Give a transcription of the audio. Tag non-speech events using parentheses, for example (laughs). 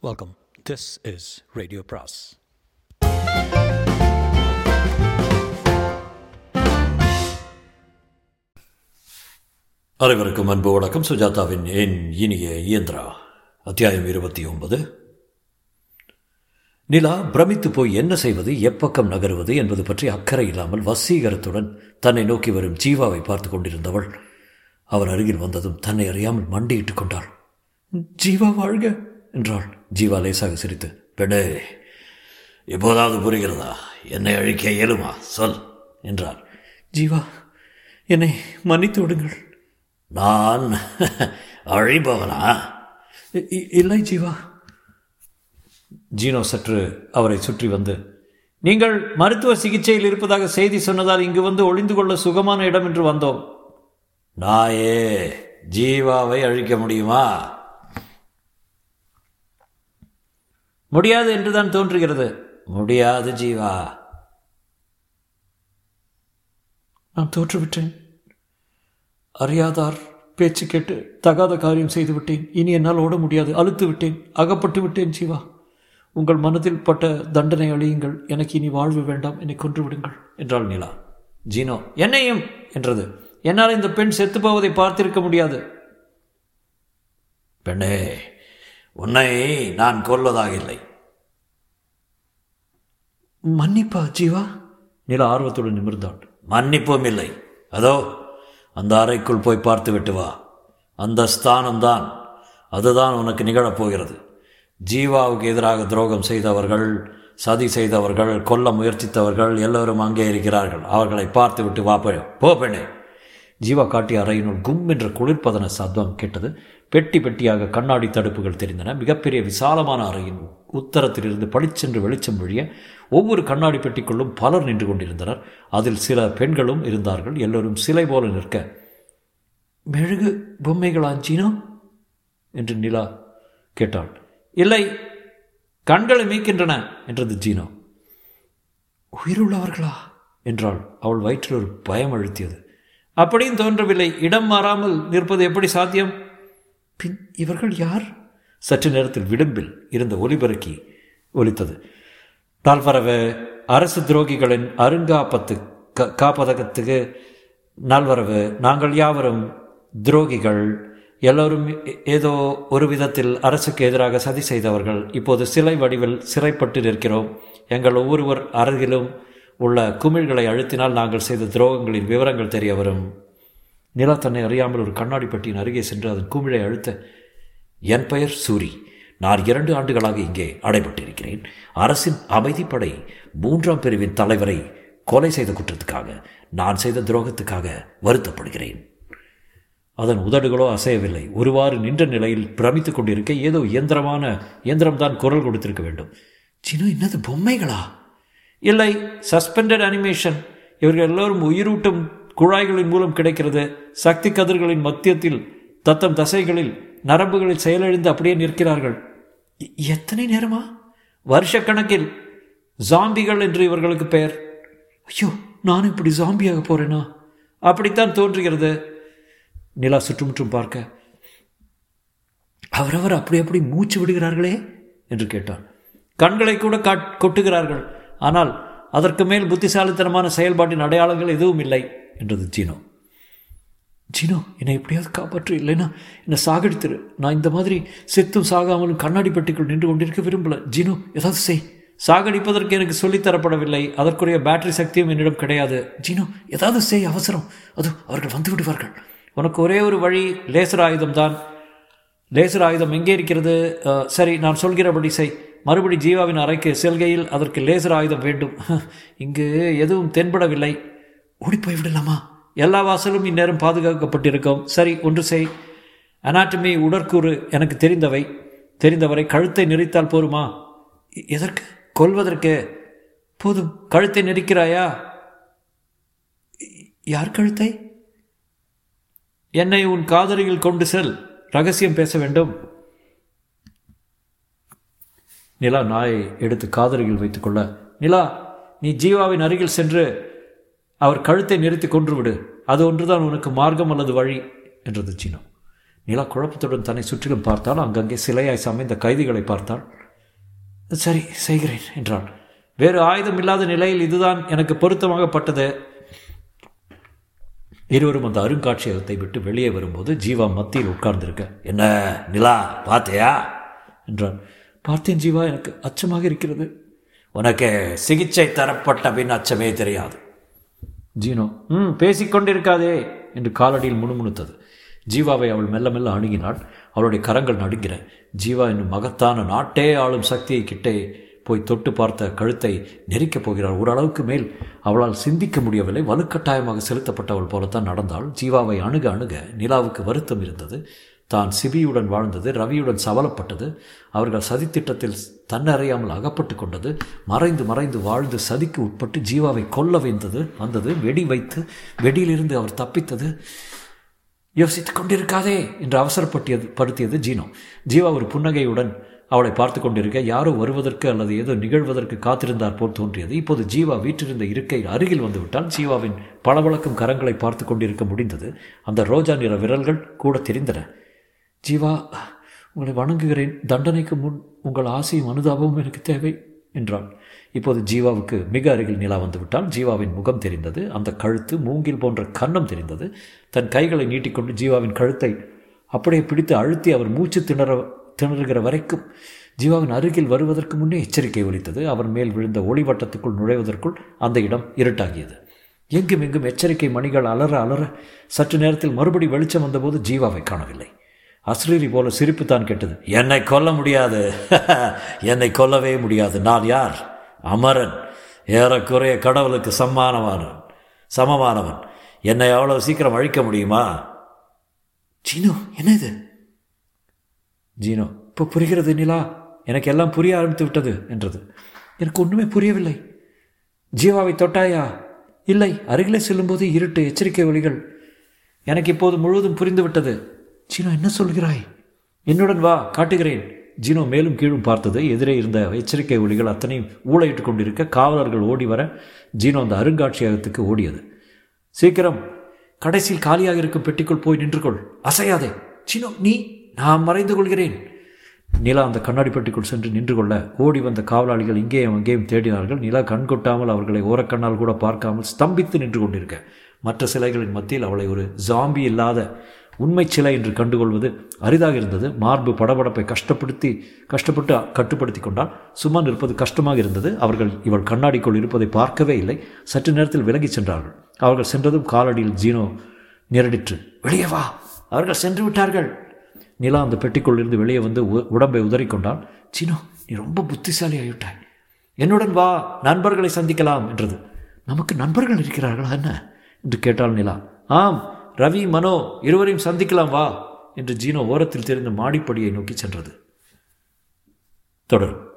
Welcome this is radio பிராஸ் அனைவருக்கும் அன்பு வணக்கம். சுஜாதாவின் என் இனிய இயந்திரா. அத்தியாயம் இருபத்தி ஒன்பது. நிலா பிரமித்து போய் என்ன செய்வது எப்பக்கம் நகருவது என்பது பற்றி அக்கறை இல்லாமல் வசீகரத்துடன் தன்னை நோக்கி வரும் ஜீவாவை பார்த்து கொண்டிருந்தவள். அவர் அருகில் வந்ததும் தன்னை அறியாமல் மண்டியிட்டுக் கொண்டாள். ஜீவா வாழ்க என்றாள். ஜீவா லேசாக சிரித்து பெடே இப்போதாவது புரிகிறதா? என்னை அழிக்க இயலுமா? சொல் என்றார் ஜீவா என்னை மன்னித்து விடுங்கள். நான் அழிப்பவனா இல்லை ஜீவா. ஜீனோ சற்று அவரை சுற்றி வந்து நீங்கள் மருத்துவ சிகிச்சையில் இருப்பதாக செய்தி சொன்னதால் இங்கு வந்து ஒளிந்து கொள்ள சுகமான இடம் என்று வந்தோம். நாயே ஜீவாவை அழிக்க முடியுமா? முடியாது என்றுதான் தோன்றுகிறது. முடியாது ஜீவா. நான் தோற்றுவிட்டேன். அறியாதார் பேச்சு கேட்டு தகாத காரியம் செய்து விட்டேன் இனி என்னால் ஓட முடியாது. அழுத்து விட்டேன் அகப்பட்டு விட்டேன் ஜீவா. உங்கள் மனதில் பட்ட தண்டனை அழியுங்கள். எனக்கு இனி வாழ்வு வேண்டாம். என்னை கொன்று விடுங்கள் என்றாள் நிலா. ஜீனோ என்னையும் என்றது. என்னால் இந்த பெண் செத்து போவதை பார்த்திருக்க முடியாது. பெண்ணே உன்னை நான் கொல்வதாக இல்லை. மன்னிப்பா ஜீவா. நிலா ஆர்வத்துடன் நிமிர்ந்தாள் மன்னிப்பும் இல்லை. அதோ அந்த அறைக்குள் போய் பார்த்து விட்டு வா. அந்த ஸ்தானம்தான். அதுதான் உனக்கு நிகழப்போகிறது. ஜீவாவுக்கு எதிராக துரோகம் செய்தவர்கள் சதி செய்தவர்கள் கொல்ல முயற்சித்தவர்கள் எல்லோரும் அங்கே இருக்கிறார்கள். அவர்களை பார்த்து விட்டு வா போ பெண்ணே. ஜீவா காட்டிய அறையினுள் கும் என்ற குளிர்பதன சத்தம் கேட்டது. பெட்டி பெட்டியாக கண்ணாடி தடுப்புகள் தெரிந்தன. மிகப்பெரிய விசாலமான அறையின் உத்தரத்திலிருந்து பளிச்சென்று வெளிச்சம் வழிய ஒவ்வொரு கண்ணாடி பெட்டிக்குள்ளும் பலர் நின்று கொண்டிருந்தனர். அதில் சில பெண்களும் இருந்தார்கள். எல்லோரும் சிலை போல நிற்க மெழுகு பொம்மைகளா ஜீனோ? என்று நிலா கேட்டாள். இல்லை கண்களை மீக்கின்றன என்றது ஜீனோ. உயிருள்ளவர்களா? என்றாள். அவள் வயிற்றில் ஒரு பயம் அழுத்தியது. அப்படியும் தோன்றவில்லை. இடம் மாறாமல் நிற்பது எப்படி சாத்தியம்? பின் இவர்கள் யார்? சற்று நேரத்தில் விளிம்பில் இருந்த ஒலிபெருக்கி ஒலித்தது. நால்வரவு அரசு துரோகிகளின் அருங்காப்பத்து காப்பதகத்துக்கு நால்வரவு நாங்கள் யாவரும் துரோகிகள். எல்லோரும் ஏதோ ஒரு விதத்தில் அரசுக்கு எதிராக சதி செய்தவர்கள். இப்போது சிலை வடிவில் சிறைப்பட்டு நிற்கிறோம். எங்கள் ஒவ்வொருவர் அருகிலும் உள்ள குமிழ்களை அழுத்தினால் நாங்கள் செய்த துரோகங்களின் விவரங்கள் தெரிய வரும் நிலா தன்னை அறியாமல் ஒரு கண்ணாடி பெட்டியின் அருகே சென்று அதன் குமிழை அழுத்த என் பெயர் சூரி. நான் இரண்டு ஆண்டுகளாக இங்கே அடைபட்டிருக்கிறேன். அரசின் அமைதிப்படை மூன்றாம் பிரிவின் தலைவரை கொலை செய்த குற்றத்துக்காக நான் செய்த துரோகத்துக்காக வருத்தப்படுகிறேன். அதன் உதடுகளோ அசையவில்லை. ஒருவாறு நின்ற நிலையில் பிரமித்துக் கொண்டிருக்க ஏதோ இயந்திரமான இயந்திரம்தான் குரல் கொடுத்திருக்க வேண்டும். சின்ன என்னது பொம்மைகளா? இல்லை சஸ்பெண்டட் அனிமேஷன் இவர்கள் எல்லோரும் உயிரூட்டும் குழாய்களின் மூலம் கிடைக்கிறது. சக்தி கதிர்களின் மத்தியத்தில் தத்தம் தசைகளில் நரம்புகளில் செயலிழந்து அப்படியே நிற்கிறார்கள். எத்தனை நேரமா? வருஷக்கணக்கில். ஜாம்பிகள் என்று இவர்களுக்கு பெயர். ஐயோ நான் இப்படி ஜாம்பியாக போறேனா? அப்படித்தான் தோன்றுகிறது. நிலா சுற்றுமுற்றும் பார்க்க. அவரவர் அப்படி அப்படி மூச்சு விடுகிறார்களே? என்று கேட்டான். கண்களை கூட கொட்டுகிறார்கள். ஆனால் அதற்கு மேல் புத்திசாலித்தனமான செயல்பாட்டின் அடையாளங்கள் எதுவும் இல்லை என்றது ஜீனோ. ஜீனோ என்னை எப்படியாவது காப்பாற்று இல்லைன்னா என்னை சாகடித்துரு. நான் இந்த மாதிரி செத்தும் சாகாமலும் கண்ணாடி பெட்டிக்குள் நின்று கொண்டிருக்க விரும்பல. ஜீனோ ஏதாவது செய். சாகடிப்பதற்கு எனக்கு சொல்லித்தரப்படவில்லை அதற்குரிய பேட்டரி சக்தியும் என்னிடம் கிடையாது. ஜீனோ ஏதாவது செய் அவசரம். அது அவர்கள் வந்து விடுவார்கள். உனக்கு ஒரே ஒரு வழி லேசர் ஆயுதம் தான் லேசர் ஆயுதம் எங்கே இருக்கிறது? சரி நான் சொல்கிறபடி செய். மறுபடி ஜீவாவின் அறைக்கு செல்கையில் அதற்கு லேசர் ஆயுதம் வேண்டும். (laughs) இங்கு எதுவும் தென்படவில்லை. ஓடிப்போய் விடலாமா எல்லா வாசலும் இந்நேரம் பாதுகாக்கப்பட்டிருக்கும். சரி ஒன்று செய். அனாட்டமி உடற்கூறு எனக்கு தெரிந்தவை. தெரிந்தவரை கழுத்தை நெறித்தால் போருமா? எதற்கு? கொல்வதற்கு. போதும் கழுத்தை நெரிக்கிறாயா? யார் கழுத்தை? என்னை உன் காதலியில் கொண்டு செல். ரகசியம் பேச வேண்டும். நிலா நாயை எடுத்து காதலியில் வைத்துக்கொள்ள நிலா நீ ஜீவாவின் அருகில் சென்று அவர் கழுத்தை நிறுத்தி கொன்றுவிடு. அது ஒன்றுதான் உனக்கு மார்க்கம் அல்லது வழி என்றது சீனோ நிலா குழப்பத்துடன் தன்னை சுற்றிலும் பார்த்தால் அங்கங்கே சிலையாய் சமைந்த கைதிகளை பார்த்தாள். சரி செய்கிறேன் என்றாள். வேறு ஆயுதம் இல்லாத நிலையில் இதுதான் எனக்கு பொருத்தமாகப்பட்டது. இருவரும் அந்த அருங்காட்சியகத்தை விட்டு வெளியே வரும்போது ஜீவா மத்தியில் உட்கார்ந்திருக்க என்ன நிலா பார்த்தியா? என்றான். பார்த்தேன் ஜீவா எனக்கு அச்சமாக இருக்கிறது. உனக்கு சிகிச்சை தரப்பட்ட பின் அச்சமே தெரியாது. ஜீனோ ம் பேசிக்கொண்டிருக்காதே என்று காலடியில் முணுமுணுத்தது. ஜீவாவை அவள் மெல்ல மெல்ல அணுகினாள். அவளுடைய கரங்கள் நடுங்கின. ஜீவா என்னும் மகத்தான நாட்டே ஆளும் சக்தியை கிட்டே போய் தொட்டு பார்த்த கழுத்தை நெரிக்கப் போகிறாள். ஓரளவுக்கு மேல் அவளால் சிந்திக்க முடியவில்லை. வலுக்கட்டாயமாக செலுத்தப்பட்டவள் போலத்தான் நடந்தாள். ஜீவாவை அணுக அணுக நிலாவுக்கு வருத்தம் இருந்தது. தான் சிபியுடன் வாழ்ந்தது ரவியுடன் சவலப்பட்டது. அவர்கள் சதித்திட்டத்தில் தன்னறியாமல் அகப்பட்டு கொண்டது. மறைந்து மறைந்து வாழ்ந்து சதிக்கு உட்பட்டு ஜீவாவை கொல்ல வைந்தது வந்தது வெடி வைத்து வெடியிலிருந்து அவர் தப்பித்தது. யோசித்துக் கொண்டிருக்காதே என்று அவசரப்பட்டியது படுத்தியது ஜீனோ. ஜீவா ஒரு புன்னகையுடன் அவளை பார்த்து கொண்டிருக்க யாரோ வருவதற்கு அல்லது ஏதோ நிகழ்வதற்கு காத்திருந்தார் போல் தோன்றியது. இப்போது ஜீவா வீற்றிருந்த இருக்கை அருகில் வந்துவிட்டால் ஜீவாவின் பளபளக்கும் கரங்களை பார்த்து கொண்டிருக்க முடிந்தது. அந்த ரோஜா நிற விரல்கள் கூட தெரிந்தன. ஜீவா உங்களை வணங்குகிறேன். தண்டனைக்கு முன் உங்கள் ஆசையும் அனுதாபமும் எனக்கு தேவை என்றான் இப்போது ஜீவாவுக்கு மிக அருகில் நிலா வந்துவிட்டால் ஜீவாவின் முகம் தெரிந்தது அந்த கழுத்து மூங்கில் போன்ற கன்னம் தெரிந்தது. தன் கைகளை நீட்டிக்கொண்டு ஜீவாவின் கழுத்தை அப்படியே பிடித்து அழுத்தி அவர் மூச்சு திணற திணறுகிற வரைக்கும் ஜீவாவின் அருகில் வருவதற்கு முன்னே எச்சரிக்கை ஒலித்தது. அவர் மேல் விழுந்த ஒளிவட்டத்துக்குள் நுழைவதற்குள் அந்த இடம் இருட்டாகியது. எங்கும் எங்கும் எச்சரிக்கை மணிகள் அலற அலற சற்று நேரத்தில் மறுபடி வெளிச்சம் வந்தபோது ஜீவாவை காணவில்லை. அஸ்ரீரி போல சிரிப்பு தான் கேட்டது. என்னை கொல்ல முடியாது. (laughs) என்னை கொல்லவே முடியாது. நான் யார்? அமரன். ஏறக்குறைய கடவுளுக்கு சம்மானமானவன் சமமானவன். என்னை அவ்வளவு சீக்கிரம் அழிக்க முடியுமா? ஜீனோ என்ன இது ஜீனோ இப்போ புரிகிறது நிலா? எனக்கு எல்லாம் புரிய ஆரம்பித்து விட்டது என்றது. எனக்கு ஒன்றுமே புரியவில்லை. ஜீவாவை தொட்டாயா? இல்லை. அருகிலே செல்லும்போது இருட்டு எச்சரிக்கை ஒளிகள் எனக்கு இப்போது முழுவதும் புரிந்துவிட்டது ஜீனோ என்ன சொல்கிறாய்? என்னுடன் வா காட்டுகிறேன். ஜீனோ மேலும் கீழும் பார்த்தது. எதிரே இருந்த எச்சரிக்கை ஒளிகள் அத்தனையும் ஊழையிட்டு கொண்டிருக்க காவலர்கள் ஓடி வர ஜீனோ அந்த அருங்காட்சியகத்துக்கு ஓடியது. சீக்கிரம் கடைசியில் காலியாக இருக்கும் பெட்டிக்குள் போய் நின்று கொள் அசையாதே. ஜீனோ நீ நான் மறைந்து கொள்கிறேன். நிலா அந்த கண்ணாடி பெட்டிக்குள் சென்று நின்று கொள்ள ஓடி வந்த காவலாளிகள் இங்கேயும் அங்கேயும் தேடினார்கள். நிலா கண் கொட்டாமல் அவர்களை ஓரக்கண்ணால் கூட பார்க்காமல் ஸ்தம்பித்து நின்று கொண்டிருக்க மற்ற சிலைகளின் மத்தியில் அவளை ஒரு ஜாம்பி இல்லாத உண்மை சிலை என்று கண்டுகொள்வது அரிதாக இருந்தது. மார்பு படபடப்பை கஷ்டப்படுத்தி கஷ்டப்பட்டு கட்டுப்படுத்தி கொண்டால் சும்மா நிற்பது கஷ்டமாக இருந்தது. அவர்கள் இவள் கண்ணாடிக்குள் இருப்பதை பார்க்கவே இல்லை. சற்று நேரத்தில் விலகிச் சென்றார்கள். அவர்கள் சென்றதும் காலடியில் ஜீனோ நேரடிற்று வெளியே வா அவர்கள் சென்று விட்டார்கள். நிலா அந்த பெட்டிக்குள் இருந்து வெளியே வந்து உடம்பை உதறிக்கொண்டால் சீனோ நீ ரொம்ப புத்திசாலி ஆகிவிட்டாய். என்னுடன் வா நண்பர்களை சந்திக்கலாம் என்றது. நமக்கு நண்பர்கள் இருக்கிறார்களா என்ன? என்று கேட்டாள் நிலா. ஆம் ரவி மனோ இருவரையும் சந்திக்கலாம் வா என்று ஜீனோ ஓரத்தில் தெரிந்த மாடிப்படியை நோக்கி சென்றது. தொடரும்.